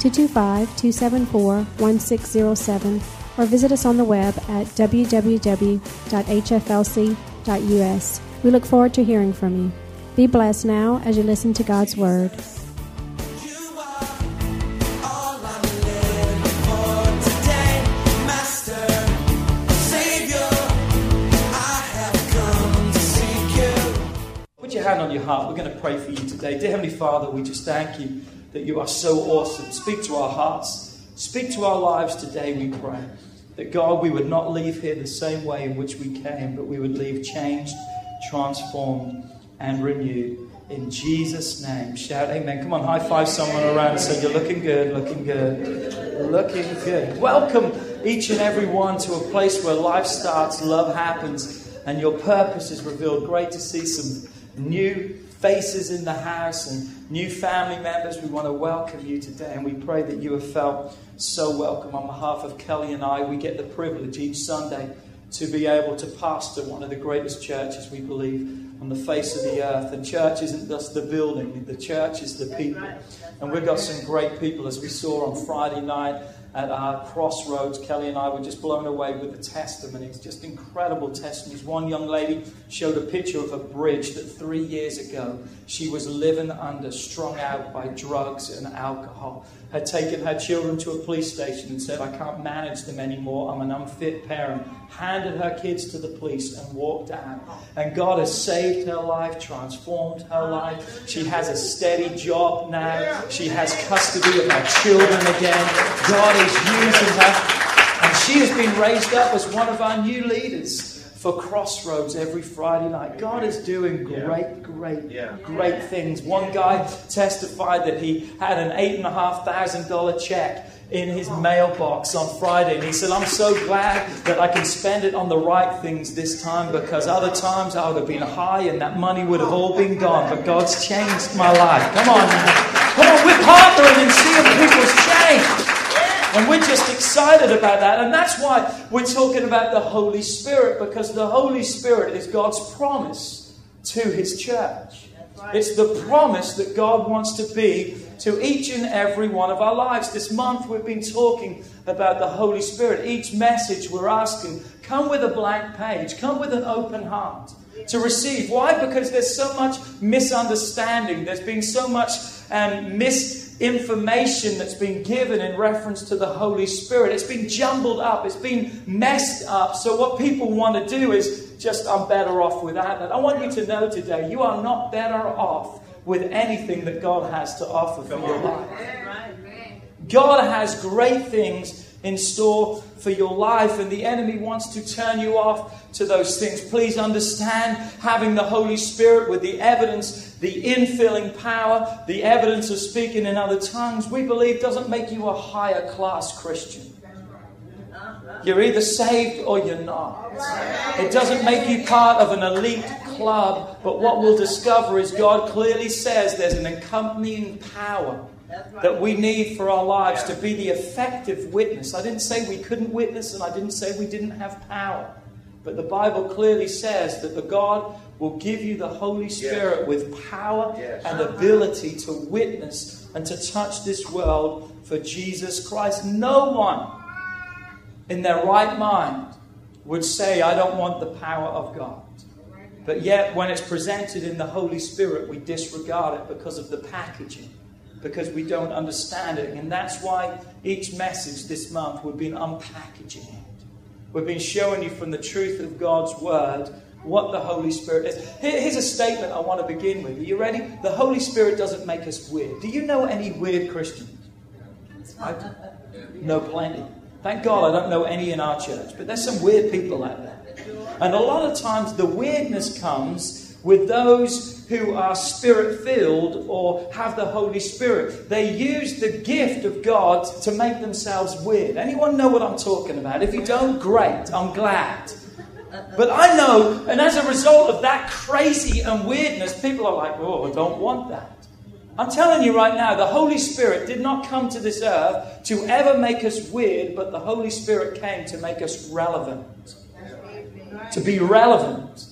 225 274 1607 or visit us on the web at www.hflc.us. We look forward to hearing from you. Be blessed now as you listen to God's Word. Put your hand on your heart. We're going to pray for you today. Dear Heavenly Father, we just thank you that you are so awesome. Speak to our hearts. Speak to our lives today, we pray. That God, we would not leave here the same way in which we came, but we would leave changed, transformed, and renewed. In Jesus' name. Shout amen. Come on, high five someone around and say, You're looking good, looking good, looking good. Welcome each and every one to a place where life starts, love happens, and your purpose is revealed. Great to see some new faces in the house and new family members. We want to welcome you today, and we pray that you have felt so welcome. On behalf of Kelly and I, we get the privilege each Sunday to be able to pastor one of the greatest churches we believe on the face of the earth. And church isn't just the building, the church is the people. And we've got some great people, as we saw on Friday night at our crossroads. Kelly and I were just blown away with the testimonies, just incredible testimonies. One young lady showed a picture of a bridge that three years ago she was living under, strung out by drugs and alcohol. Had taken her children to a police station and said, I can't manage them anymore. I'm an unfit parent. Handed her kids to the police and walked out. And God has saved her life, transformed her life. She has a steady job now. She has custody of her children again. God is using her. And she has been raised up as one of our new leaders for Crossroads every Friday night. God is doing great, great, great things. One guy testified that he had an $8,500 check in his mailbox on Friday. And he said, I'm so glad that I can spend it on the right things this time because other times I would have been high and that money would have all been gone. But God's changed my life. Come on now. Come on, we're partnering and seeing people's change. And we're just excited about that. And that's why we're talking about the Holy Spirit, because the Holy Spirit is God's promise to His church. It's the promise that God wants to be to each and every one of our lives. This month we've been talking about the Holy Spirit. Each message we're asking, come with a blank page, come with an open heart to receive. Why? Because there's so much misunderstanding, there's been so much um, misinformation that's been given in reference to the Holy Spirit. It's been jumbled up, it's been messed up. So, what people want to do is just, I'm better off without that. I want you to know today, you are not better off with anything that God has to offer for your life. God has great things in store for your life, and the enemy wants to turn you off to those things. Please understand having the Holy Spirit with the evidence, the infilling power, the evidence of speaking in other tongues, we believe doesn't make you a higher class Christian. You're either saved or you're not. It doesn't make you part of an elite club, but what we'll discover is God clearly says there's an accompanying power that we need for our lives to be the effective witness. I didn't say we couldn't witness and I didn't say we didn't have power. But the Bible clearly says that the God will give you the Holy Spirit with power and ability to witness and to touch this world for Jesus Christ. No one in their right mind would say, I don't want the power of God. But yet, when it's presented in the Holy Spirit, we disregard it because of the packaging, because we don't understand it. And that's why each message this month we've been unpackaging it. We've been showing you from the truth of God's Word what the Holy Spirit is. Here's a statement I want to begin with. Are you ready? The Holy Spirit doesn't make us weird. Do you know any weird Christians? I know plenty. Thank God I don't know any in our church, but there's some weird people out there. And a lot of times the weirdness comes with those who are spirit filled or have the Holy Spirit, they use the gift of God to make themselves weird. Anyone know what I'm talking about? If you don't, great. I'm glad. But I know, and as a result of that crazy and weirdness, people are like, oh, I don't want that. I'm telling you right now, the Holy Spirit did not come to this earth to ever make us weird, but the Holy Spirit came to make us relevant. To be relevant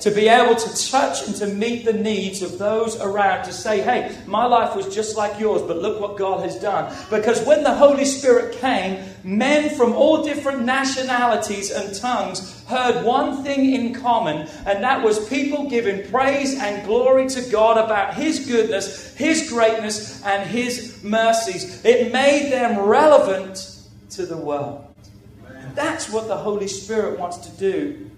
to be able to touch and to meet the needs of those around, to say, hey, my life was just like yours, but look what God has done. Because when the Holy Spirit came, men from all different nationalities and tongues heard one thing in common, and that was people giving praise and glory to God about His goodness, His greatness, and His mercies. It made them relevant to the world. That's what the Holy Spirit wants to do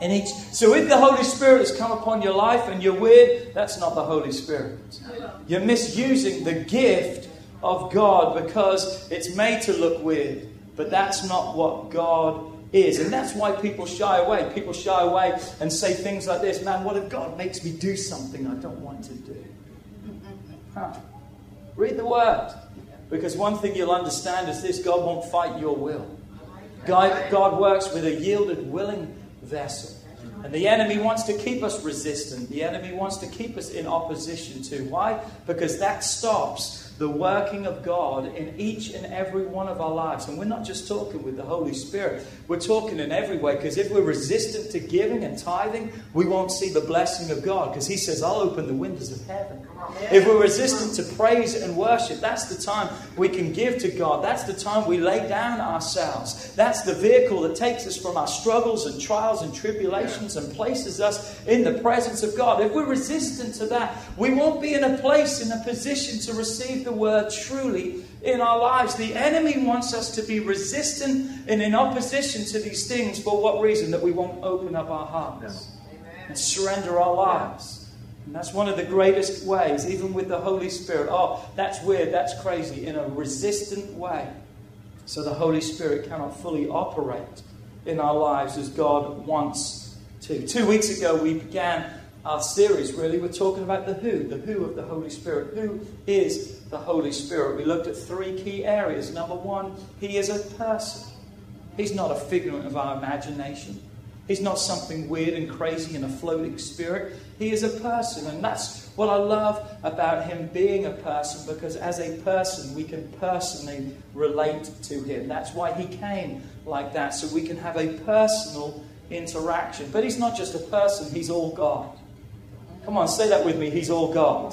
in each. So if the Holy Spirit has come upon your life and you're weird, that's not the Holy Spirit. You're misusing the gift of God because it's made to look weird. But that's not what God is. And that's why people shy away. People shy away and say things like this Man, what if God makes me do something I don't want to do? Huh. Read the word. Because one thing you'll understand is this God won't fight your will. God, God works with a yielded, willing vessel. And the enemy wants to keep us resistant. The enemy wants to keep us in opposition to. Why? Because that stops the working of God in each and every one of our lives. And we're not just talking with the Holy Spirit, we're talking in every way. Because if we're resistant to giving and tithing, we won't see the blessing of God. Because He says, I'll open the windows of heaven. If we're resistant to praise and worship, that's the time we can give to God. That's the time we lay down ourselves. That's the vehicle that takes us from our struggles and trials and tribulations and places us in the presence of God. If we're resistant to that, we won't be in a place, in a position to receive the word truly in our lives. The enemy wants us to be resistant and in opposition to these things for what reason? That we won't open up our hearts and surrender our lives. And that's one of the greatest ways, even with the Holy Spirit. Oh, that's weird, that's crazy, in a resistant way. So the Holy Spirit cannot fully operate in our lives as God wants to. Two weeks ago, we began our series, really. We're talking about the who, the who of the Holy Spirit. Who is the Holy Spirit? We looked at three key areas. Number one, He is a person, He's not a figment of our imagination. He's not something weird and crazy and a floating spirit. He is a person. And that's what I love about him being a person because as a person, we can personally relate to him. That's why he came like that, so we can have a personal interaction. But he's not just a person, he's all God. Come on, say that with me. He's all God.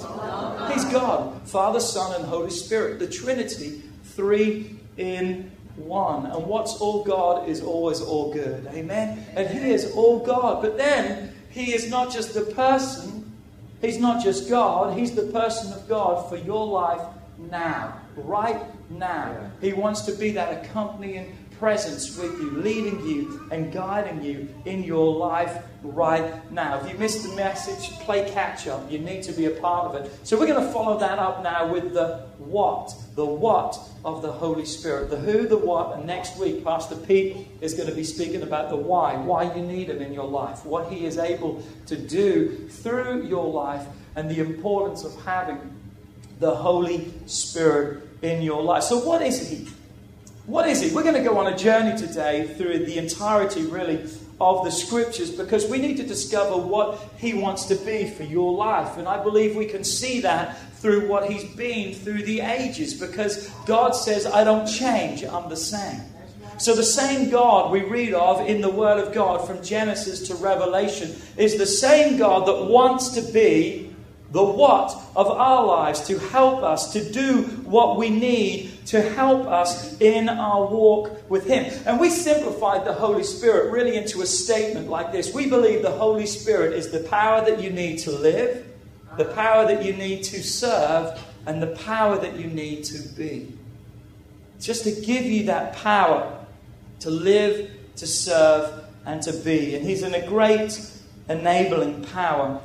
He's God. Father, Son, and Holy Spirit. The Trinity, three in one. And what's all God is always all good. Amen? And He is all God. But then, He is not just the person, He's not just God, He's the person of God for your life now. Right now. He wants to be that accompanying presence with you, leading you and guiding you in your life right now. If you missed the message, play catch up. You need to be a part of it. So we're going to follow that up now with the what, the what of the Holy Spirit, the who, the what, and next week Pastor Pete is going to be speaking about the why, why you need him in your life, what he is able to do through your life, and the importance of having the Holy Spirit in your life. So what is he? What is it? We're going to go on a journey today through the entirety, really, of the scriptures because we need to discover what He wants to be for your life. And I believe we can see that through what He's been through the ages because God says, I don't change, I'm the same. So, the same God we read of in the Word of God from Genesis to Revelation is the same God that wants to be the what of our lives to help us to do what we need to help us in our walk with Him. And we simplified the Holy Spirit really into a statement like this We believe the Holy Spirit is the power that you need to live, the power that you need to serve, and the power that you need to be. Just to give you that power to live, to serve, and to be. And He's in a great enabling power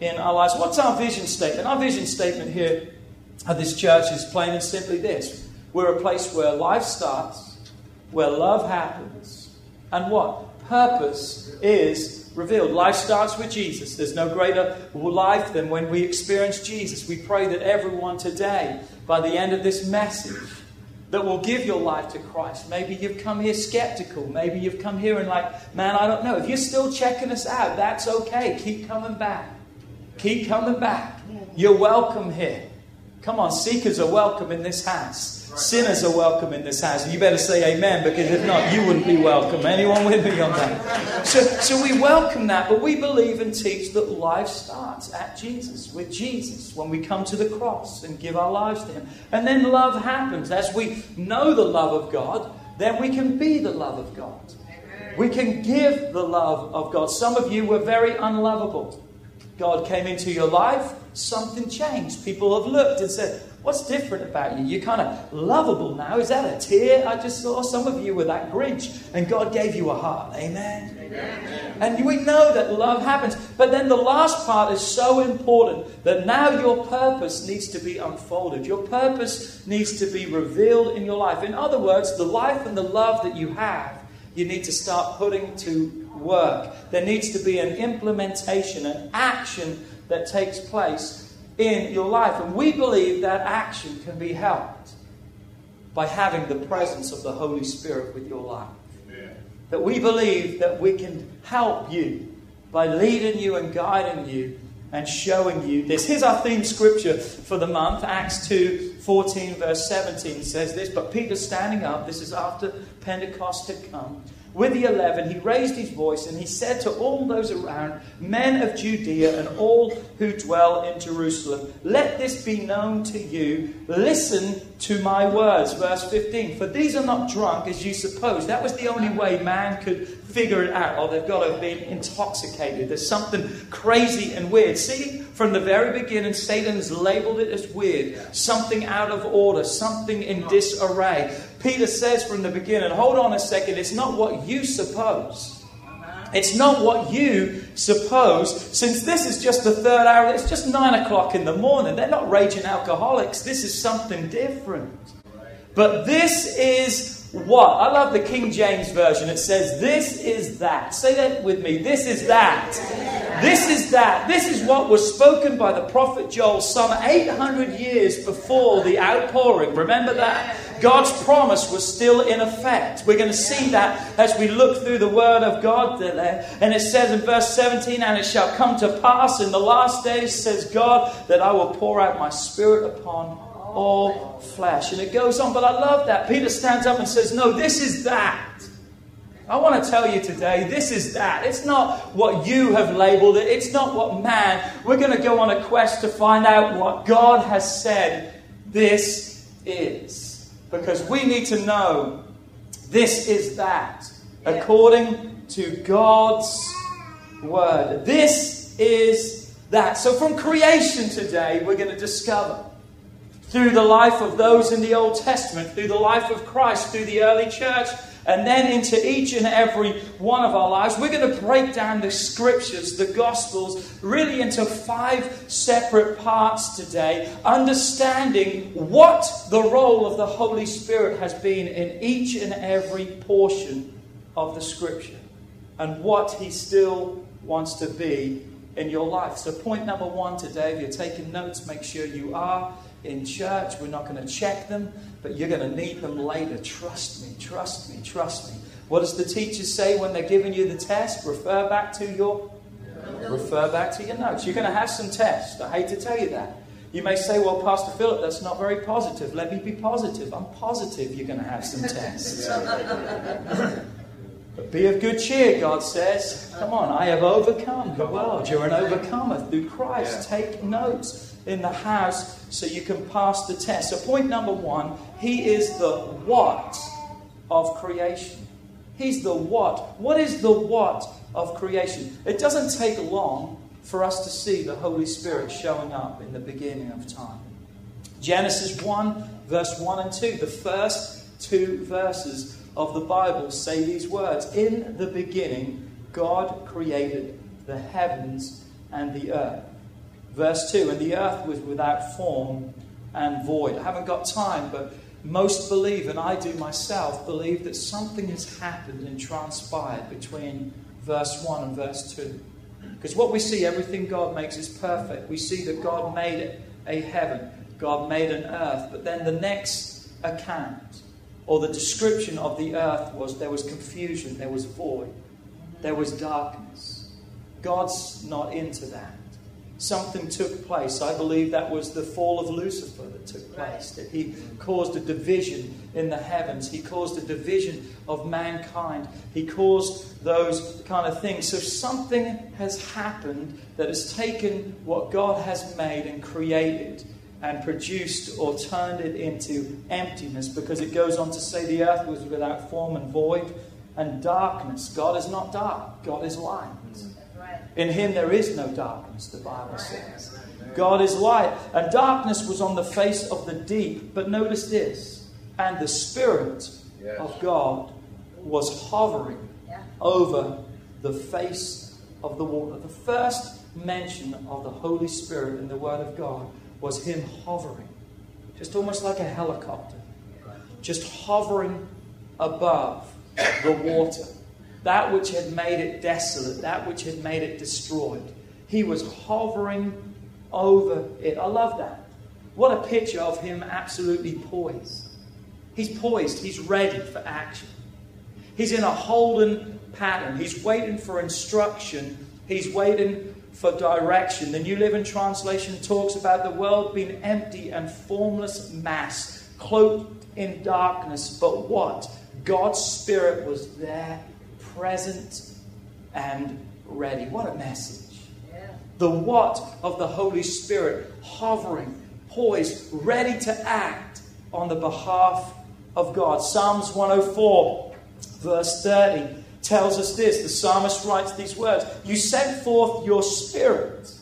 in our lives. What's our vision statement? Our vision statement here at this church is plain and simply this we're a place where life starts, where love happens, and what? Purpose is revealed. Life starts with Jesus. There's no greater life than when we experience Jesus. We pray that everyone today, by the end of this message, that will give your life to Christ. Maybe you've come here skeptical. Maybe you've come here and like, man, I don't know. If you're still checking us out, that's okay. Keep coming back. Keep coming back. You're welcome here. Come on, seekers are welcome in this house. Sinners are welcome in this house. You better say amen because if not, you wouldn't be welcome. Anyone with me on that? So, so we welcome that, but we believe and teach that life starts at Jesus, with Jesus, when we come to the cross and give our lives to Him. And then love happens. As we know the love of God, then we can be the love of God. We can give the love of God. Some of you were very unlovable. God came into your life, something changed. People have looked and said, What's different about you? You're kind of lovable now. Is that a tear? I just saw some of you with that Grinch, and God gave you a heart. Amen. Amen. And we know that love happens. But then the last part is so important that now your purpose needs to be unfolded. Your purpose needs to be revealed in your life. In other words, the life and the love that you have, you need to start putting to work. There needs to be an implementation, an action that takes place in your life. And we believe that action can be helped by having the presence of the Holy Spirit with your life. Amen. That we believe that we can help you by leading you and guiding you and showing you this. Here's our theme scripture for the month Acts 2 14, verse 17 says this. But Peter standing up, this is after Pentecost had come with the eleven, he raised his voice and he said to all those around, Men of Judea and all who dwell in Jerusalem, let this be known to you. Listen to my words. Verse 15. For these are not drunk as you suppose. That was the only way man could figure it out. Oh, they've got to have been intoxicated. There's something crazy and weird. See, from the very beginning, Satan's labeled it as weird, something out of order, something in disarray. Peter says from the beginning, hold on a second, it's not what you suppose. It's not what you suppose, since this is just the third hour, it's just nine o'clock in the morning. They're not raging alcoholics. This is something different. But this is what? I love the King James Version. It says, This is that. Say that with me. This is that. This is that. This is what was spoken by the prophet Joel some 800 years before the outpouring. Remember that? God's promise was still in effect. We're going to see that as we look through the Word of God there. And it says in verse 17, And it shall come to pass in the last days, says God, that I will pour out my Spirit upon all flesh. And it goes on, but I love that. Peter stands up and says, No, this is that. I want to tell you today, this is that. It's not what you have labeled it, it's not what man. We're going to go on a quest to find out what God has said this is. Because we need to know this is that, according to God's word. This is that. So, from creation today, we're going to discover through the life of those in the Old Testament, through the life of Christ, through the early church, and then into each and every one of our lives. We're going to break down the scriptures, the gospels, really into five separate parts today, understanding what the role of the Holy Spirit has been in each and every portion of the scripture and what he still wants to be in your life. So, point number one today, if you're taking notes, make sure you are in church. We're not going to check them, but you're going to need them later. Trust me, trust me, trust me. What does the teacher say when they're giving you the test? Refer back to your refer back to your notes. You're going to have some tests. I hate to tell you that. You may say, well, Pastor Philip, that's not very positive. Let me be positive. I'm positive you're going to have some tests. but be of good cheer, God says. Come on, I have overcome the world. You're an overcomer through Christ. Take notes in the house so you can pass the test. So, point number one, he is the what of creation. He's the what. What is the what of creation? It doesn't take long for us to see the Holy Spirit showing up in the beginning of time. Genesis 1, verse 1 and 2, the first two verses of the Bible say these words In the beginning, God created the heavens and the earth. Verse 2 And the earth was without form and void. I haven't got time, but most believe, and I do myself, believe that something has happened and transpired between verse 1 and verse 2. Because what we see, everything God makes is perfect. We see that God made a heaven, God made an earth, but then the next account or the description of the earth was there was confusion, there was void, there was darkness. God's not into that. Something took place. I believe that was the fall of Lucifer that took place, that he caused a division in the heavens, he caused a division of mankind, he caused those kind of things. So something has happened that has taken what God has made and created and produced or turned it into emptiness because it goes on to say the earth was without form and void and darkness. God is not dark, God is light. Mm. In him there is no darkness, the Bible says. God is light. And darkness was on the face of the deep. But notice this. And the Spirit of God was hovering over the face of the water. The first mention of the Holy Spirit in the Word of God was Him hovering, just almost like a helicopter, just hovering above the water. That which had made it desolate, that which had made it destroyed. He was hovering over it. I love that. What a picture of Him absolutely poised. He's poised, He's ready for action. He's in a holding pattern. He's waiting for instruction. He's waiting for direction. The New Living Translation talks about the world being empty and formless mass, cloaked in darkness. But what? God's Spirit was there, present and ready. What a message. The what of the Holy Spirit hovering, poised, ready to act on the behalf of God. Psalms 104, verse 30 tells us this. The psalmist writes these words You sent forth your spirit,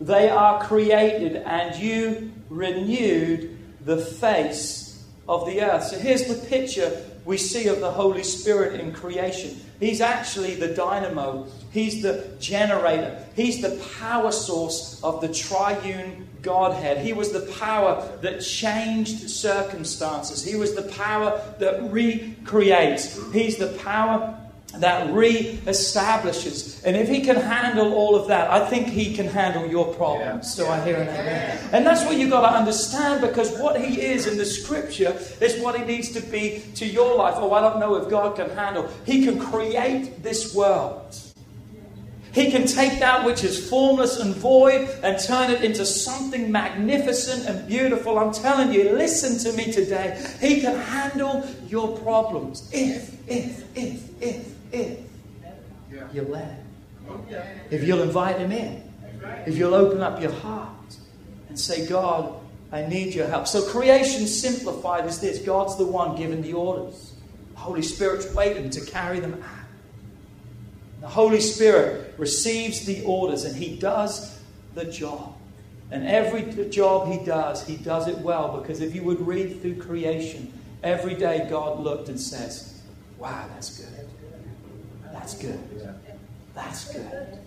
they are created, and you renewed the face of the earth. So here's the picture we see of the Holy Spirit in creation. He's actually the dynamo, He's the generator, He's the power source of the triune Godhead. He was the power that changed circumstances, He was the power that recreates, He's the power that re-establishes. And if he can handle all of that, I think he can handle your problems. So I hear an amen. And that's what you've got to understand because what he is in the scripture is what he needs to be to your life. Oh, I don't know if God can handle. He can create this world. He can take that which is formless and void and turn it into something magnificent and beautiful. I'm telling you, listen to me today. He can handle your problems if, if, if, if, if you let oh, him. If you'll invite him in. If you'll open up your heart and say, God, I need your help. So creation simplified is this God's the one giving the orders. The Holy Spirit's waiting to carry them out. The Holy Spirit receives the orders and he does the job. And every job he does, he does it well because if you would read through creation, every day God looked and says, Wow, that's good. That's good. That's good.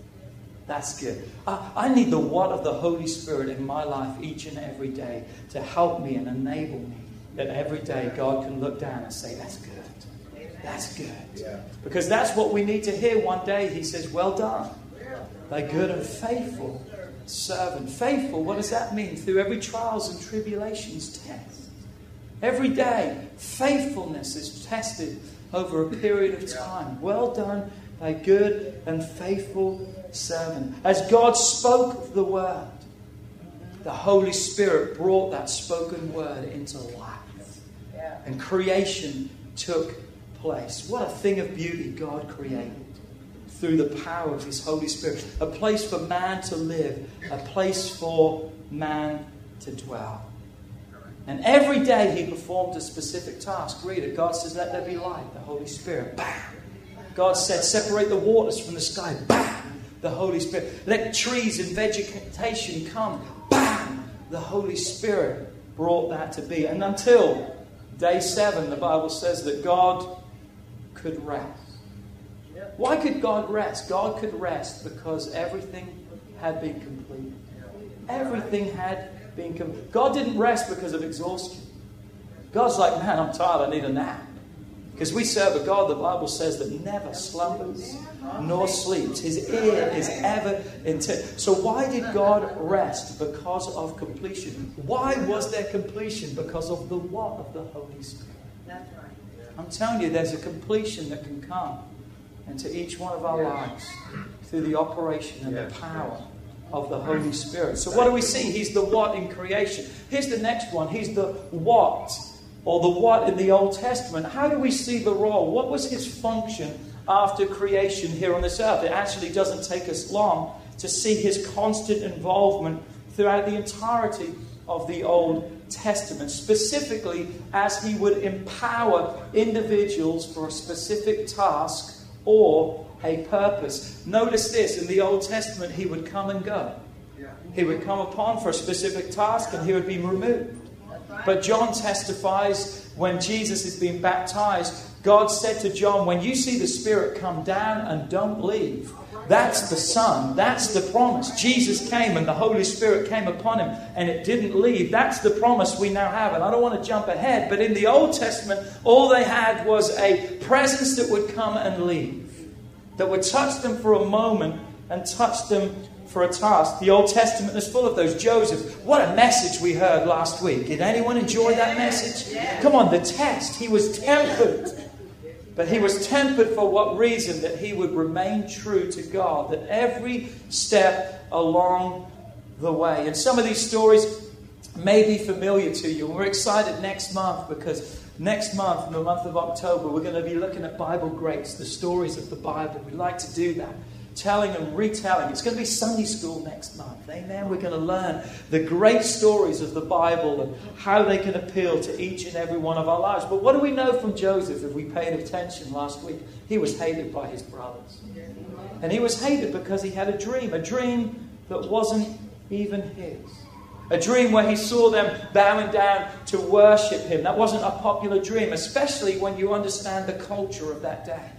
That's good. I, I need the what of the Holy Spirit in my life each and every day to help me and enable me that every day God can look down and say, That's good. That's good. Because that's what we need to hear one day. He says, Well done, thy good and faithful servant. Faithful, what does that mean? Through every trials and tribulations test. Every day, faithfulness is tested over a period of time. Well done, thy good and faithful servant. As God spoke the word, the Holy Spirit brought that spoken word into life. And creation took place. What a thing of beauty God created through the power of His Holy Spirit. A place for man to live, a place for man to dwell. And every day He performed a specific task. Read it. God says, Let there be light. The Holy Spirit. Bam. God said, Separate the waters from the sky. Bam. The Holy Spirit. Let trees and vegetation come. Bam. The Holy Spirit brought that to be. And until day seven, the Bible says that God could rest. Why could God rest? God could rest because everything had been completed. Everything had been completed. God didn't rest because of exhaustion. God's like, man, I'm tired. I need a nap. Because we serve a God, the Bible says, that never slumbers nor sleeps. His ear is ever intent. So, why did God rest? Because of completion. Why was there completion? Because of the what of the Holy Spirit. That's right. I'm telling you, there's a completion that can come into each one of our lives through the operation and the power of the Holy Spirit. So, what do we see? He's the what in creation. Here's the next one. He's the what or the what in the Old Testament. How do we see the role? What was his function after creation here on this earth? It actually doesn't take us long to see his constant involvement throughout the entirety of the Old Testament, specifically as he would empower individuals for a specific task or a purpose. Notice this in the Old Testament, he would come and go. He would come upon for a specific task and he would be removed. But John testifies when Jesus is being baptized, God said to John, When you see the Spirit come down and don't leave, that's the Son. That's the promise. Jesus came and the Holy Spirit came upon him and it didn't leave. That's the promise we now have. And I don't want to jump ahead, but in the Old Testament, all they had was a presence that would come and leave, that would touch them for a moment and touch them for a task. The Old Testament is full of those. Joseph, what a message we heard last week. Did anyone enjoy that message? Come on, the test. He was tempered. But he was tempered for what reason? That he would remain true to God, that every step along the way. And some of these stories may be familiar to you. And we're excited next month because next month, in the month of October, we're going to be looking at Bible greats, the stories of the Bible. We like to do that telling and retelling. It's going to be Sunday school next month. Amen. We're going to learn the great stories of the Bible and how they can appeal to each and every one of our lives. But what do we know from Joseph if we paid attention last week? He was hated by his brothers. And he was hated because he had a dream, a dream that wasn't even his. A dream where he saw them bowing down to worship him. That wasn't a popular dream, especially when you understand the culture of that day.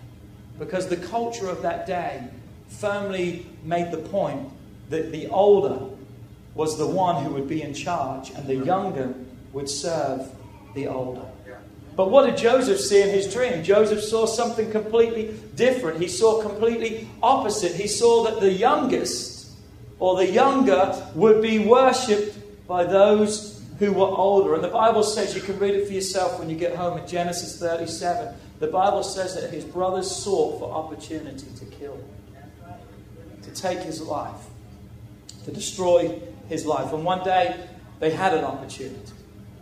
Because the culture of that day firmly made the point that the older was the one who would be in charge and the younger would serve the older. But what did Joseph see in his dream? Joseph saw something completely different. He saw completely opposite. He saw that the youngest or the younger would be worshipped by those who were older. And the Bible says, you can read it for yourself when you get home in Genesis 37. The Bible says that his brothers sought for opportunity to kill him to take his life, to destroy his life. And one day they had an opportunity.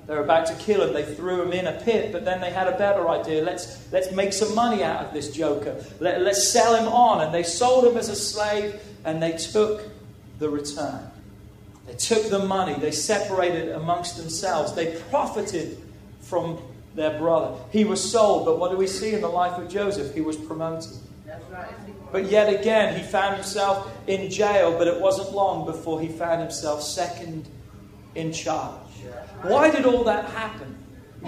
They were about to kill him. They threw him in a pit, but then they had a better idea. Let's, let's make some money out of this joker. Let, let's sell him on. And they sold him as a slave and they took the return. They took the money. They separated amongst themselves. They profited from their brother. He was sold, but what do we see in the life of Joseph? He was promoted. But yet again, he found himself in jail, but it wasn't long before he found himself second in charge. Why did all that happen?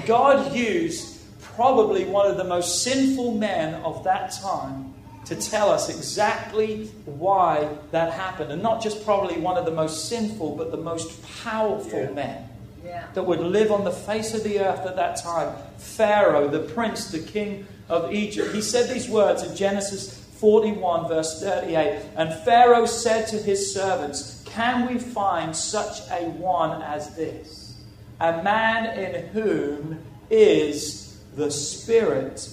God used probably one of the most sinful men of that time to tell us exactly why that happened. And not just probably one of the most sinful, but the most powerful yeah. men yeah. that would live on the face of the earth at that time Pharaoh, the prince, the king of Egypt. He said these words in Genesis 41, verse 38. And Pharaoh said to his servants, Can we find such a one as this? A man in whom is the Spirit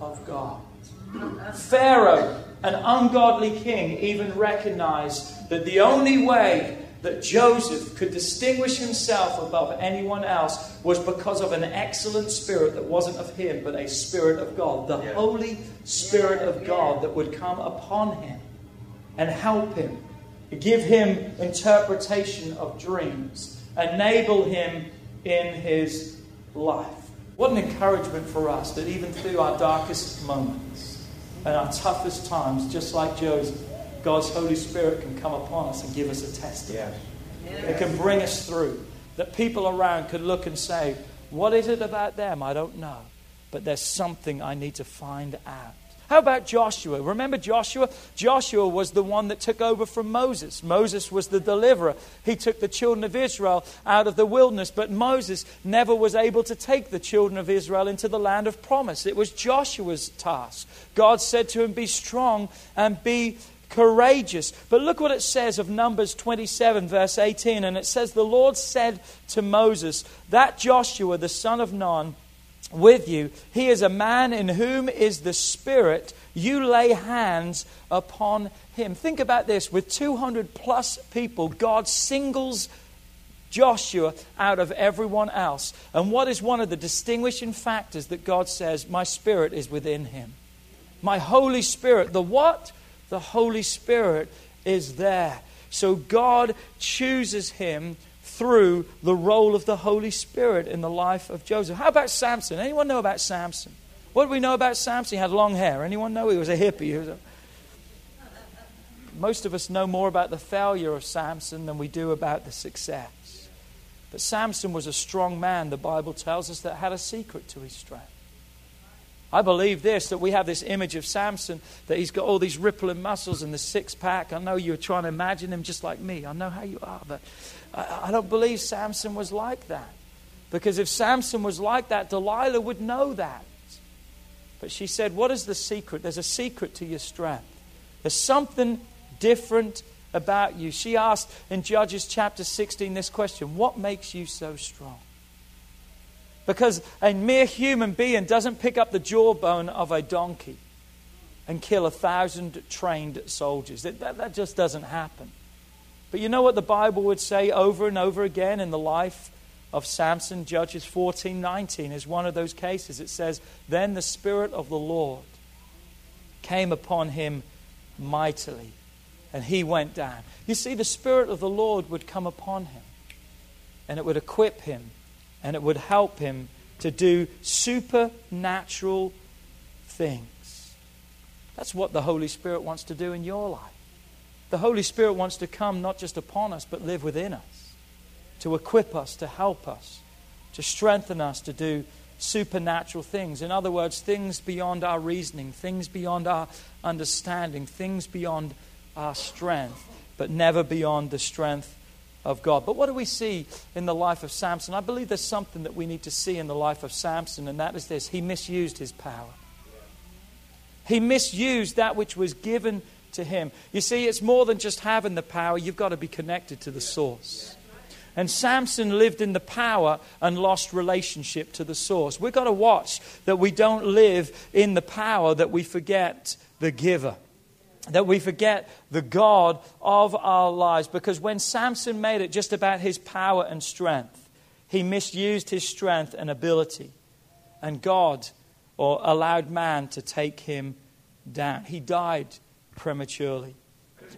of God. Pharaoh, an ungodly king, even recognized that the only way that Joseph could distinguish himself above anyone else was because of an excellent spirit that wasn't of him, but a spirit of God, the yeah. Holy Spirit yeah. of God that would come upon him and help him, give him interpretation of dreams, enable him in his life. What an encouragement for us that even through our darkest moments and our toughest times, just like Joseph, God's Holy Spirit can come upon us and give us a testimony. Yeah. It can bring us through. That people around could look and say, What is it about them? I don't know. But there's something I need to find out. How about Joshua? Remember Joshua? Joshua was the one that took over from Moses. Moses was the deliverer. He took the children of Israel out of the wilderness, but Moses never was able to take the children of Israel into the land of promise. It was Joshua's task. God said to him, Be strong and be courageous. But look what it says of Numbers 27, verse 18. And it says, The Lord said to Moses, That Joshua, the son of Nun, with you. He is a man in whom is the Spirit. You lay hands upon him. Think about this with 200 plus people, God singles Joshua out of everyone else. And what is one of the distinguishing factors that God says, My Spirit is within him? My Holy Spirit. The what? The Holy Spirit is there. So God chooses him through the role of the Holy Spirit in the life of Joseph. How about Samson? Anyone know about Samson? What do we know about Samson? He had long hair. Anyone know he was a hippie? Was a... Most of us know more about the failure of Samson than we do about the success. But Samson was a strong man, the Bible tells us, that had a secret to his strength. I believe this that we have this image of Samson, that he's got all these rippling muscles and the six pack. I know you're trying to imagine him just like me. I know how you are, but I, I don't believe Samson was like that. Because if Samson was like that, Delilah would know that. But she said, What is the secret? There's a secret to your strength. There's something different about you. She asked in Judges chapter 16 this question What makes you so strong? Because a mere human being doesn't pick up the jawbone of a donkey and kill a thousand trained soldiers. That, that, that just doesn't happen. But you know what the Bible would say over and over again in the life of Samson? Judges 14 19 is one of those cases. It says, Then the Spirit of the Lord came upon him mightily, and he went down. You see, the Spirit of the Lord would come upon him, and it would equip him, and it would help him to do supernatural things. That's what the Holy Spirit wants to do in your life. The Holy Spirit wants to come not just upon us, but live within us, to equip us, to help us, to strengthen us to do supernatural things. In other words, things beyond our reasoning, things beyond our understanding, things beyond our strength, but never beyond the strength of God. But what do we see in the life of Samson? I believe there's something that we need to see in the life of Samson, and that is this he misused his power. He misused that which was given to Him. You see, it's more than just having the power, you've got to be connected to the source. And Samson lived in the power and lost relationship to the source. We've got to watch that we don't live in the power, that we forget the giver, that we forget the God of our lives. Because when Samson made it just about his power and strength, he misused his strength and ability. And God or allowed man to take him down. He died prematurely.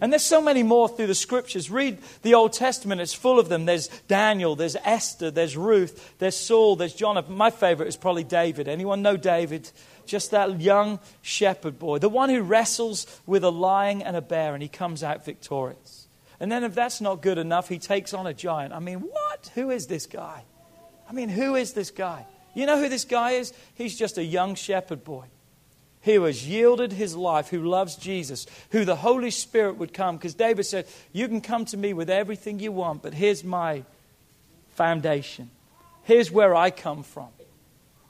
And there's so many more through the scriptures. Read the Old Testament, it's full of them. There's Daniel, there's Esther, there's Ruth, there's Saul, there's John. My favorite is probably David. Anyone know David? Just that young shepherd boy, the one who wrestles with a lion and a bear, and he comes out victorious. And then, if that's not good enough, he takes on a giant. I mean, what? Who is this guy? I mean, who is this guy? You know who this guy is? He's just a young shepherd boy who has yielded his life, who loves Jesus, who the Holy Spirit would come. Because David said, You can come to me with everything you want, but here's my foundation. Here's where I come from.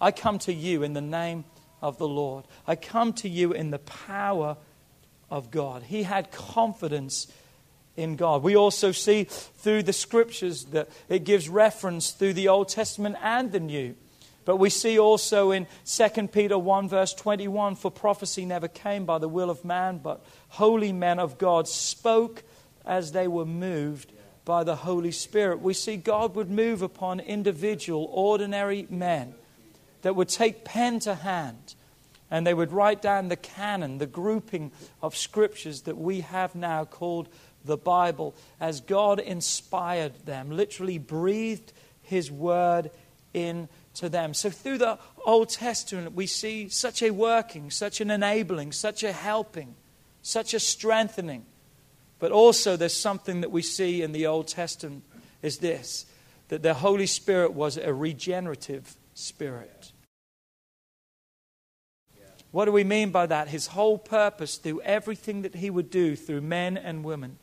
I come to you in the name of the Lord. I come to you in the power of God. He had confidence in God. We also see through the scriptures that it gives reference through the Old Testament and the New but we see also in 2 Peter 1, verse 21 For prophecy never came by the will of man, but holy men of God spoke as they were moved by the Holy Spirit. We see God would move upon individual, ordinary men that would take pen to hand and they would write down the canon, the grouping of scriptures that we have now called the Bible, as God inspired them, literally breathed His word in to them. So through the Old Testament, we see such a working, such an enabling, such a helping, such a strengthening. But also, there's something that we see in the Old Testament is this that the Holy Spirit was a regenerative spirit. What do we mean by that? His whole purpose through everything that he would do through men and women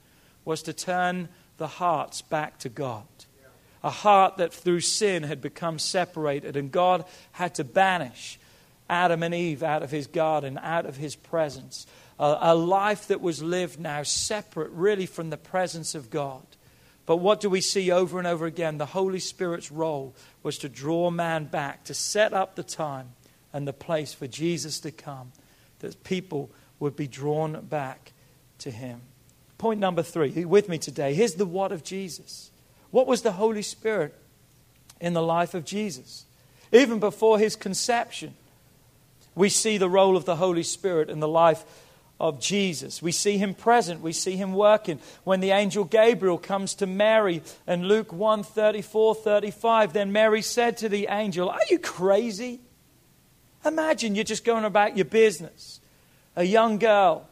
was to turn the hearts back to God. A heart that through sin had become separated, and God had to banish Adam and Eve out of his garden, out of his presence. A, a life that was lived now separate, really, from the presence of God. But what do we see over and over again? The Holy Spirit's role was to draw man back, to set up the time and the place for Jesus to come, that people would be drawn back to him. Point number three, with me today. Here's the what of Jesus. What was the Holy Spirit in the life of Jesus? Even before his conception, we see the role of the Holy Spirit in the life of Jesus. We see him present, we see him working. When the angel Gabriel comes to Mary in Luke 1 34 35, then Mary said to the angel, Are you crazy? Imagine you're just going about your business, a young girl,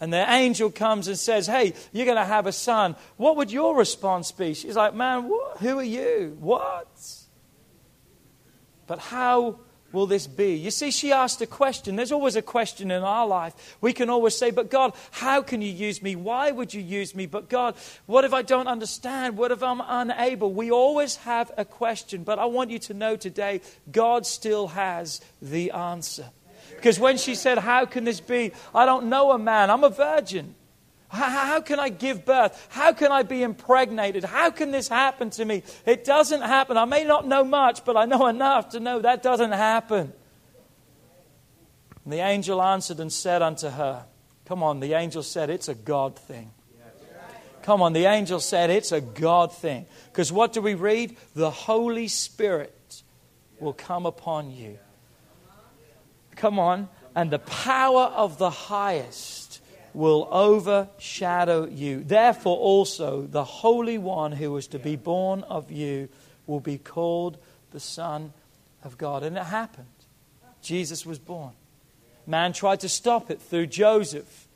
and the angel comes and says, Hey, you're going to have a son. What would your response be? She's like, Man, who are you? What? But how will this be? You see, she asked a question. There's always a question in our life. We can always say, But God, how can you use me? Why would you use me? But God, what if I don't understand? What if I'm unable? We always have a question. But I want you to know today, God still has the answer. Because when she said, How can this be? I don't know a man, I'm a virgin. How can I give birth? How can I be impregnated? How can this happen to me? It doesn't happen. I may not know much, but I know enough to know that doesn't happen. And the angel answered and said unto her, Come on, the angel said, It's a God thing. Come on, the angel said, It's a God thing. Because what do we read? The Holy Spirit will come upon you. Come on, and the power of the highest will overshadow you. Therefore, also, the Holy One who is to be born of you will be called the Son of God. And it happened. Jesus was born. Man tried to stop it through Joseph.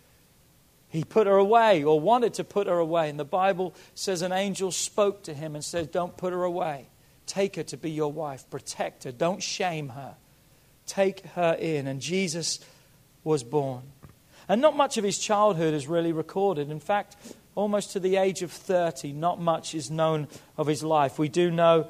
He put her away or wanted to put her away. And the Bible says an angel spoke to him and said, Don't put her away. Take her to be your wife. Protect her. Don't shame her. Take her in. And Jesus was born. And not much of his childhood is really recorded. In fact, almost to the age of 30, not much is known of his life. We do know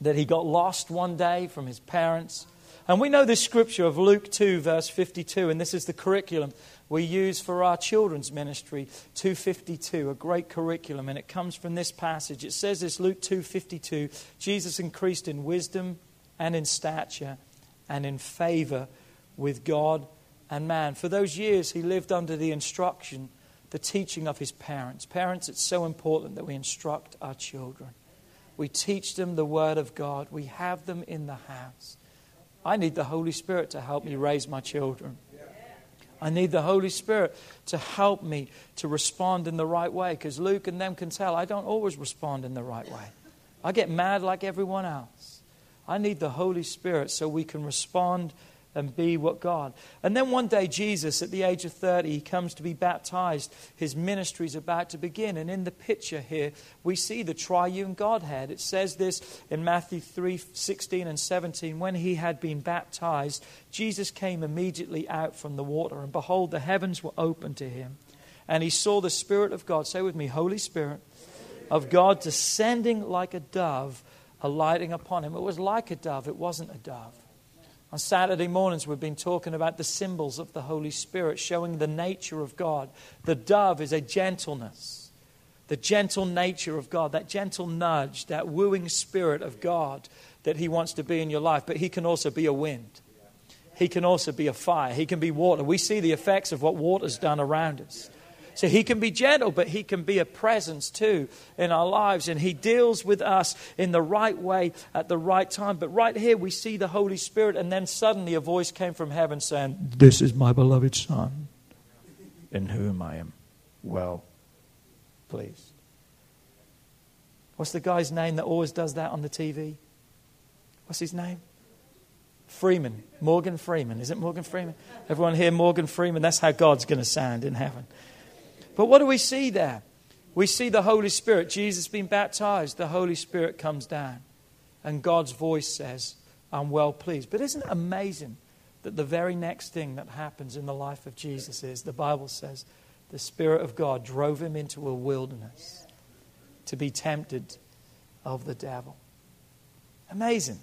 that he got lost one day from his parents. And we know this scripture of Luke 2, verse 52, and this is the curriculum we use for our children's ministry 252 a great curriculum and it comes from this passage it says this luke 252 jesus increased in wisdom and in stature and in favor with god and man. For those years, he lived under the instruction, the teaching of his parents. Parents, it's so important that we instruct our children. We teach them the Word of God, we have them in the house. I need the Holy Spirit to help me raise my children. I need the Holy Spirit to help me to respond in the right way because Luke and them can tell I don't always respond in the right way. I get mad like everyone else. I need the Holy Spirit so we can respond and be what God. And then one day, Jesus, at the age of 30, he comes to be baptized. His ministry is about to begin. And in the picture here, we see the triune Godhead. It says this in Matthew 3 16 and 17. When he had been baptized, Jesus came immediately out from the water, and behold, the heavens were opened to him. And he saw the Spirit of God, say with me, Holy Spirit of God descending like a dove, alighting upon him. It was like a dove, it wasn't a dove. On Saturday mornings, we've been talking about the symbols of the Holy Spirit, showing the nature of God. The dove is a gentleness, the gentle nature of God, that gentle nudge, that wooing spirit of God that He wants to be in your life. But He can also be a wind, He can also be a fire, He can be water. We see the effects of what water's done around us. So he can be gentle, but he can be a presence too in our lives. And he deals with us in the right way at the right time. But right here, we see the Holy Spirit, and then suddenly a voice came from heaven saying, This is my beloved Son, in whom I am well pleased. What's the guy's name that always does that on the TV? What's his name? Freeman. Morgan Freeman. Is it Morgan Freeman? Everyone here, Morgan Freeman? That's how God's going to sound in heaven. But what do we see there? We see the Holy Spirit. Jesus being baptized, the Holy Spirit comes down. And God's voice says, I'm well pleased. But isn't it amazing that the very next thing that happens in the life of Jesus is the Bible says the Spirit of God drove him into a wilderness to be tempted of the devil. Amazing.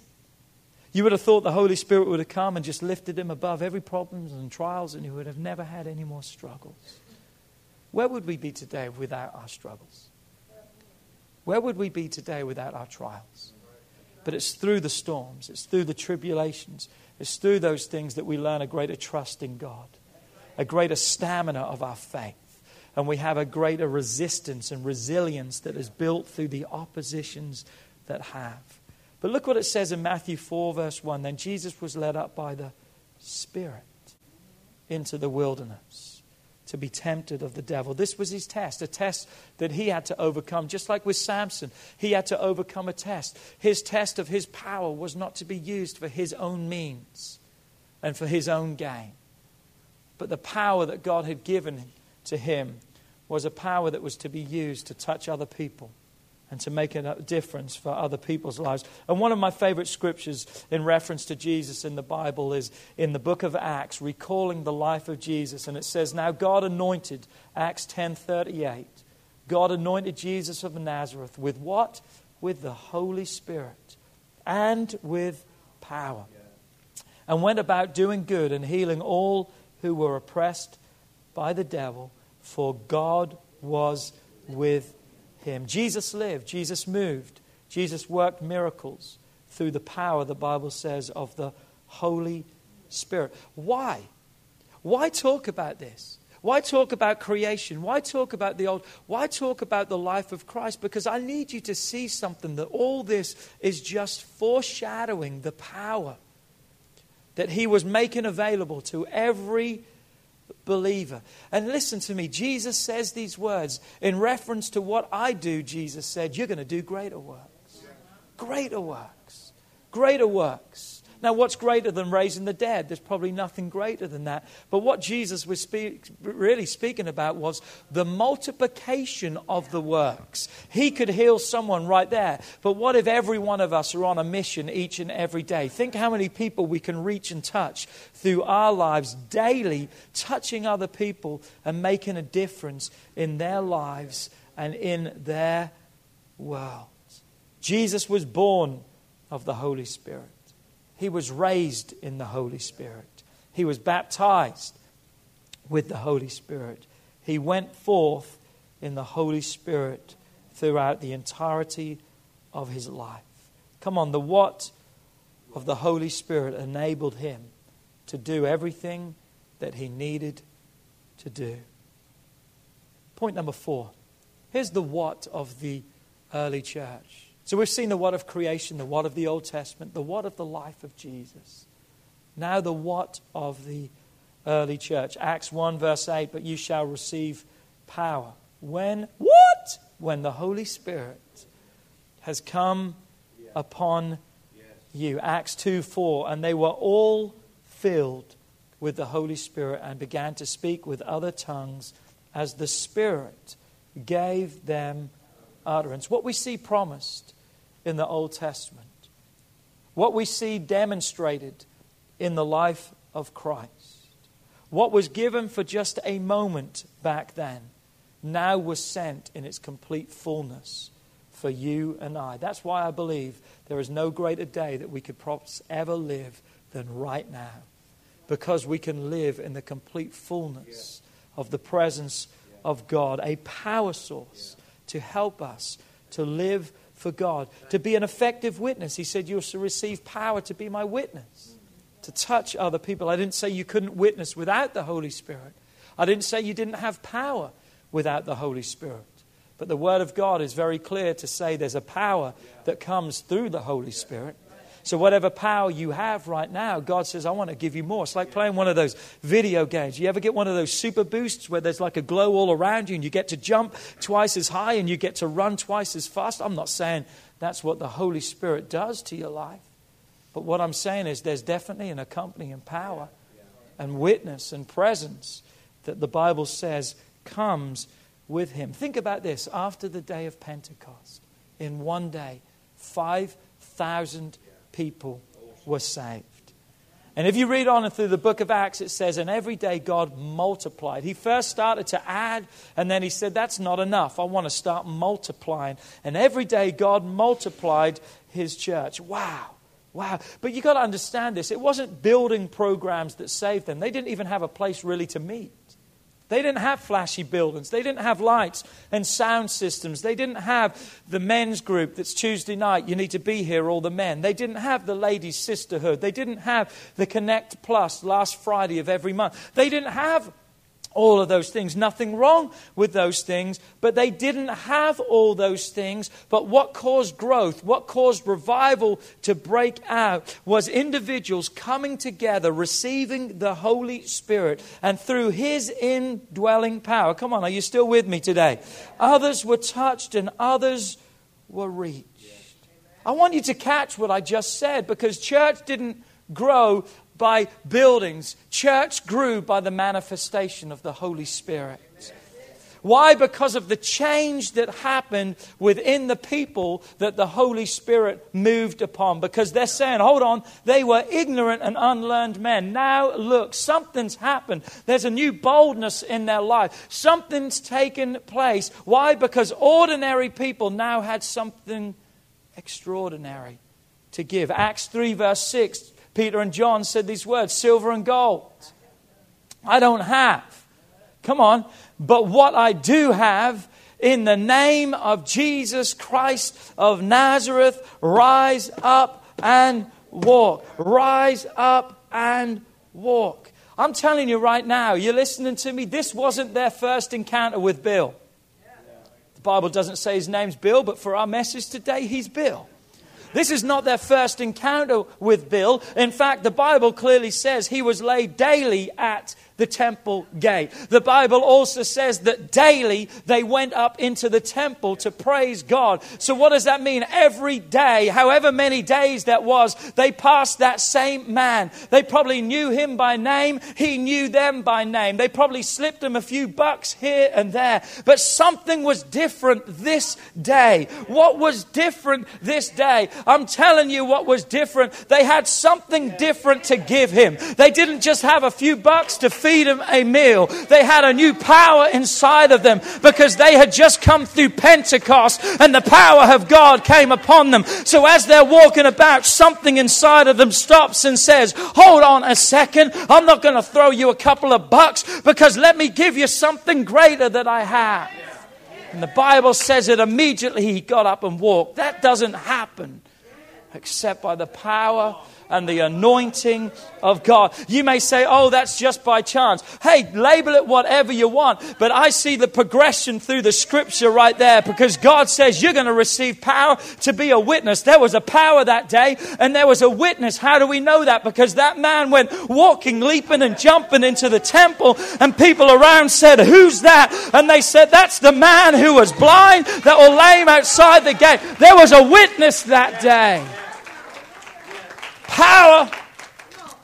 You would have thought the Holy Spirit would have come and just lifted him above every problems and trials, and he would have never had any more struggles. Where would we be today without our struggles? Where would we be today without our trials? But it's through the storms, it's through the tribulations, it's through those things that we learn a greater trust in God, a greater stamina of our faith, and we have a greater resistance and resilience that is built through the oppositions that have. But look what it says in Matthew 4, verse 1. Then Jesus was led up by the Spirit into the wilderness to be tempted of the devil. This was his test, a test that he had to overcome. Just like with Samson, he had to overcome a test. His test of his power was not to be used for his own means and for his own gain, but the power that God had given to him was a power that was to be used to touch other people and to make a difference for other people's lives. And one of my favorite scriptures in reference to Jesus in the Bible is in the book of Acts, recalling the life of Jesus. And it says, Now God anointed, Acts 10:38, God anointed Jesus of Nazareth with what? With the Holy Spirit and with power. And went about doing good and healing all who were oppressed by the devil, for God was with him. Jesus lived, Jesus moved, Jesus worked miracles through the power, the Bible says, of the Holy Spirit. Why? Why talk about this? Why talk about creation? Why talk about the old? Why talk about the life of Christ? Because I need you to see something that all this is just foreshadowing the power that He was making available to every believer. And listen to me, Jesus says these words in reference to what I do. Jesus said, You're going to do greater works. Greater works. Greater works. Now, what's greater than raising the dead? There's probably nothing greater than that. But what Jesus was speak, really speaking about was the multiplication of the works. He could heal someone right there. But what if every one of us are on a mission each and every day? Think how many people we can reach and touch through our lives daily, touching other people and making a difference in their lives and in their world. Jesus was born of the Holy Spirit. He was raised in the Holy Spirit. He was baptized with the Holy Spirit. He went forth in the Holy Spirit throughout the entirety of his life. Come on, the what of the Holy Spirit enabled him to do everything that he needed to do. Point number four. Here's the what of the early church. So we've seen the what of creation, the what of the Old Testament, the what of the life of Jesus. Now the what of the early church. Acts 1, verse 8, but you shall receive power. When? What? When the Holy Spirit has come upon you. Acts 2, 4, and they were all filled with the Holy Spirit and began to speak with other tongues as the Spirit gave them utterance. What we see promised in the Old Testament, what we see demonstrated in the life of Christ, what was given for just a moment back then, now was sent in its complete fullness for you and I. That's why I believe there is no greater day that we could perhaps ever live than right now. Because we can live in the complete fullness of the presence of God, a power source to help us to live for God, to be an effective witness. He said, You'll receive power to be my witness, to touch other people. I didn't say you couldn't witness without the Holy Spirit. I didn't say you didn't have power without the Holy Spirit. But the Word of God is very clear to say there's a power that comes through the Holy Spirit. So, whatever power you have right now, God says, I want to give you more. It's like playing one of those video games. You ever get one of those super boosts where there's like a glow all around you and you get to jump twice as high and you get to run twice as fast? I'm not saying that's what the Holy Spirit does to your life. But what I'm saying is there's definitely an accompanying power and witness and presence that the Bible says comes with him. Think about this after the day of Pentecost, in one day, 5,000 people were saved. And if you read on through the book of Acts, it says, And every day God multiplied. He first started to add, and then he said, That's not enough. I want to start multiplying. And every day God multiplied his church. Wow. Wow. But you've got to understand this. It wasn't building programs that saved them, they didn't even have a place really to meet. They didn't have flashy buildings. They didn't have lights and sound systems. They didn't have the men's group that's Tuesday night, you need to be here, all the men. They didn't have the ladies' sisterhood. They didn't have the Connect Plus last Friday of every month. They didn't have all of those things. Nothing wrong with those things, but they didn't have all those things. But what caused growth, what caused revival to break out was individuals coming together, receiving the Holy Spirit, and through His indwelling power. Come on, are you still with me today? Others were touched and others were reached. I want you to catch what I just said because church didn't grow by buildings. Church grew by the manifestation of the Holy Spirit. Why? Because of the change that happened within the people that the Holy Spirit moved upon. Because they're saying, hold on, they were ignorant and unlearned men. Now look, something's happened. There's a new boldness in their life. Something's taken place. Why? Because ordinary people now had something extraordinary to give. Acts 3, verse 6 Peter and John said these words silver and gold. I don't have. Come on. But what I do have, in the name of Jesus Christ of Nazareth, rise up and walk. Rise up and walk. I'm telling you right now, you're listening to me, this wasn't their first encounter with Bill. The Bible doesn't say his name's Bill, but for our message today, he's Bill. This is not their first encounter with Bill. In fact, the Bible clearly says he was laid daily at the temple gate. The Bible also says that daily they went up into the temple to praise God. So, what does that mean? Every day, however many days that was, they passed that same man. They probably knew him by name, he knew them by name. They probably slipped him a few bucks here and there. But something was different this day. What was different this day? I'm telling you what was different. They had something different to give him. They didn't just have a few bucks to feed feed them a meal. They had a new power inside of them because they had just come through Pentecost and the power of God came upon them. So as they're walking about, something inside of them stops and says, Hold on a second. I'm not going to throw you a couple of bucks because let me give you something greater that I have. And the Bible says that immediately he got up and walked. That doesn't happen except by the power and the anointing of God. You may say, oh, that's just by chance. Hey, label it whatever you want. But I see the progression through the scripture right there because God says you're going to receive power to be a witness. There was a power that day and there was a witness. How do we know that? Because that man went walking, leaping, and jumping into the temple, and people around said, Who's that? And they said, That's the man who was blind that was lame outside the gate. There was a witness that day power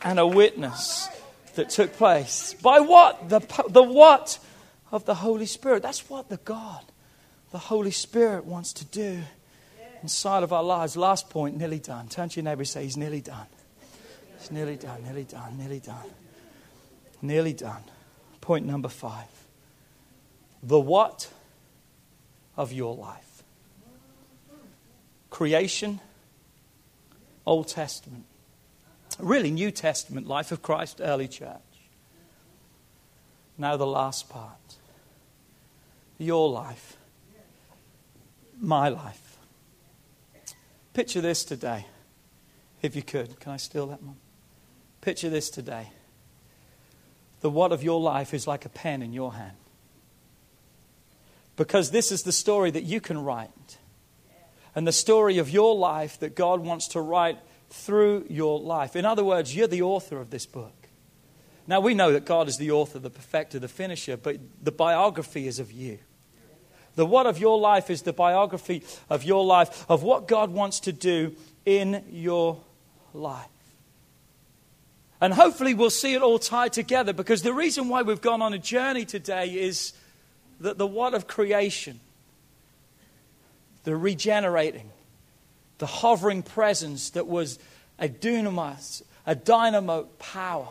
and a witness that took place. By what? The, the what of the Holy Spirit. That's what the God, the Holy Spirit wants to do inside of our lives. Last point, nearly done. Turn to your neighbor and say, He's nearly done. He's nearly done, nearly done, nearly done. Nearly done. Point number five. The what of your life. Creation, Old Testament really New Testament life of Christ, early church. Now, the last part your life, my life. Picture this today, if you could. Can I steal that one? Picture this today. The what of your life is like a pen in your hand. Because this is the story that you can write. And the story of your life that God wants to write through your life. In other words, you're the author of this book. Now, we know that God is the author, the perfecter, the finisher, but the biography is of you. The what of your life is the biography of your life, of what God wants to do in your life. And hopefully, we'll see it all tied together because the reason why we've gone on a journey today is that the what of creation, the regenerating, the hovering presence that was a dunamis, a dynamo power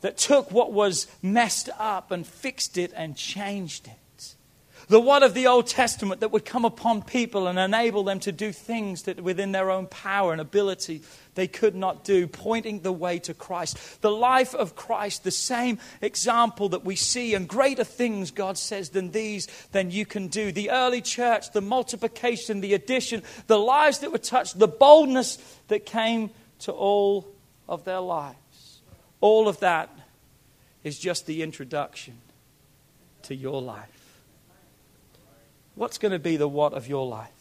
that took what was messed up and fixed it and changed it. The what of the Old Testament that would come upon people and enable them to do things that within their own power and ability they could not do, pointing the way to Christ. The life of Christ, the same example that we see, and greater things, God says, than these, than you can do. The early church, the multiplication, the addition, the lives that were touched, the boldness that came to all of their lives. All of that is just the introduction to your life. What's going to be the what of your life?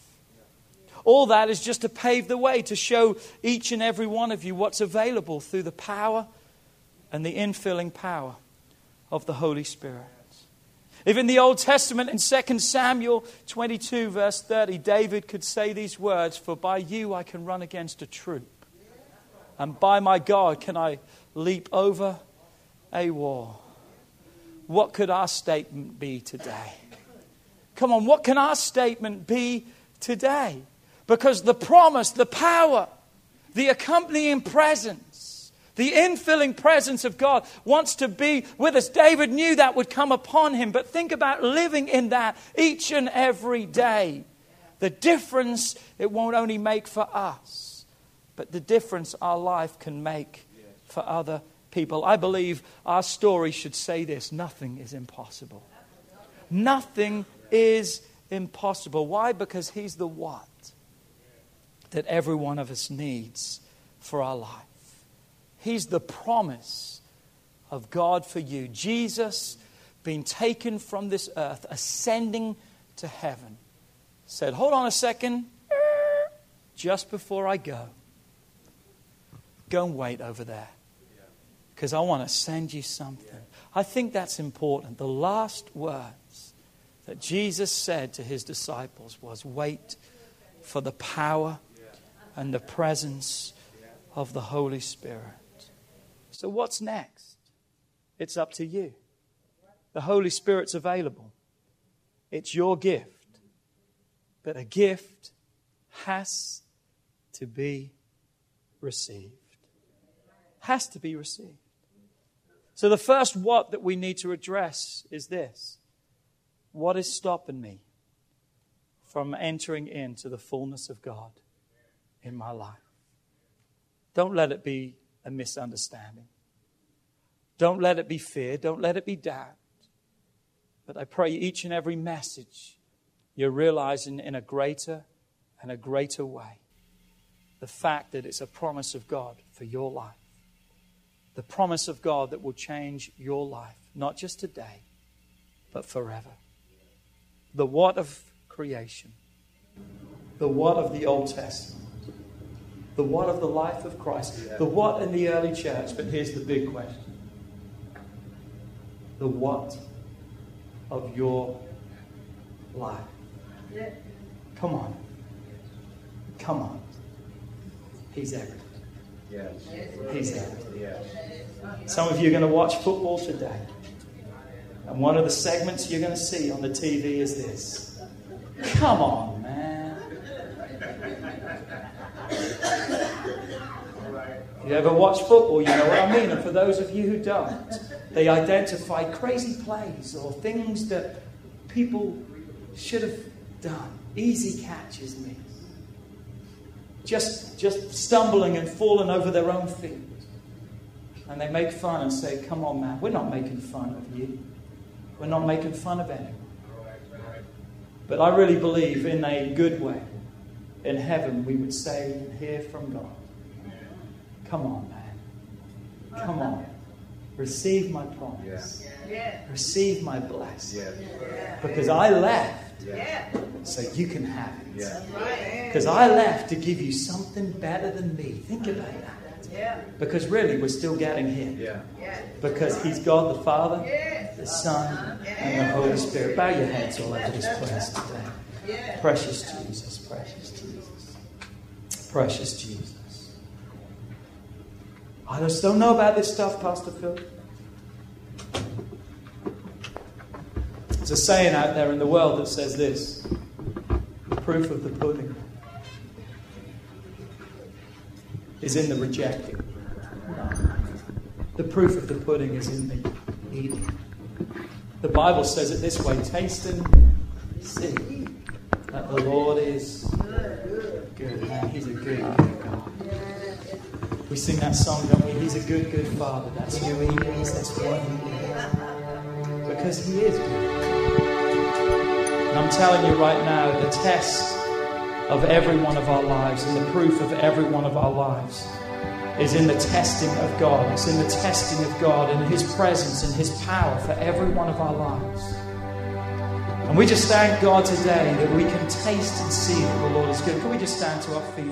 All that is just to pave the way, to show each and every one of you what's available through the power and the infilling power of the Holy Spirit. If in the Old Testament, in 2 Samuel 22, verse 30, David could say these words For by you I can run against a troop, and by my God can I leap over a wall. What could our statement be today? Come on, what can our statement be today? Because the promise, the power, the accompanying presence, the infilling presence of God wants to be with us. David knew that would come upon him, but think about living in that each and every day. The difference it won't only make for us, but the difference our life can make for other people. I believe our story should say this nothing is impossible. Nothing is impossible. Why? Because He's the what that every one of us needs for our life. He's the promise of God for you. Jesus, being taken from this earth, ascending to heaven, said, Hold on a second. Just before I go, go and wait over there because I want to send you something. I think that's important. The last words that Jesus said to his disciples was wait for the power and the presence of the Holy Spirit. So, what's next? It's up to you. The Holy Spirit's available, it's your gift. But a gift has to be received. Has to be received. So, the first what that we need to address is this What is stopping me from entering into the fullness of God in my life? Don't let it be a misunderstanding. Don't let it be fear. Don't let it be doubt. But I pray each and every message you're realizing in a greater and a greater way the fact that it's a promise of God for your life the promise of God that will change your life, not just today, but forever. The what of creation, the what of the Old Testament, the what of the life of Christ, the what in the early church. But here's the big question the what of your life. Come on. Come on. He's everything. Yes. He's. Yes. Some of you are going to watch football today. And one of the segments you're going to see on the TV is this. Come on, man. You ever watch football, you know what I mean. And for those of you who don't, they identify crazy plays or things that people should have done. Easy catches me just, just stumbling and falling over their own feet. And they make fun and say, Come on, man, we're not making fun of you. We're not making fun of anyone. But I really believe in a good way, in heaven, we would say and hear from God. Come on, man. Come on. Receive my promise. Receive my blessing. Because I left so you can have it. Because I left to give you something better than me. Think about that. Because really, we're still getting here. Because He's God the Father, the Son, and the Holy Spirit. Bow your heads all over this place today. Precious Jesus, precious Jesus, precious Jesus. I just don't know about this stuff, Pastor Phil. There's a saying out there in the world that says this proof of the pudding is in the rejecting. The proof of the pudding is in the eating. The Bible says it this way taste and see that the Lord is good. Man, He's a good, good God. We sing that song, don't we? He's a good, good Father. That's who He is. That's what He is. Because He is good. And I'm telling you right now, the test of every one of our lives and the proof of every one of our lives is in the testing of God. It's in the testing of God and His presence and His power for every one of our lives. And we just thank God today that we can taste and see that the Lord is good. Can we just stand to our feet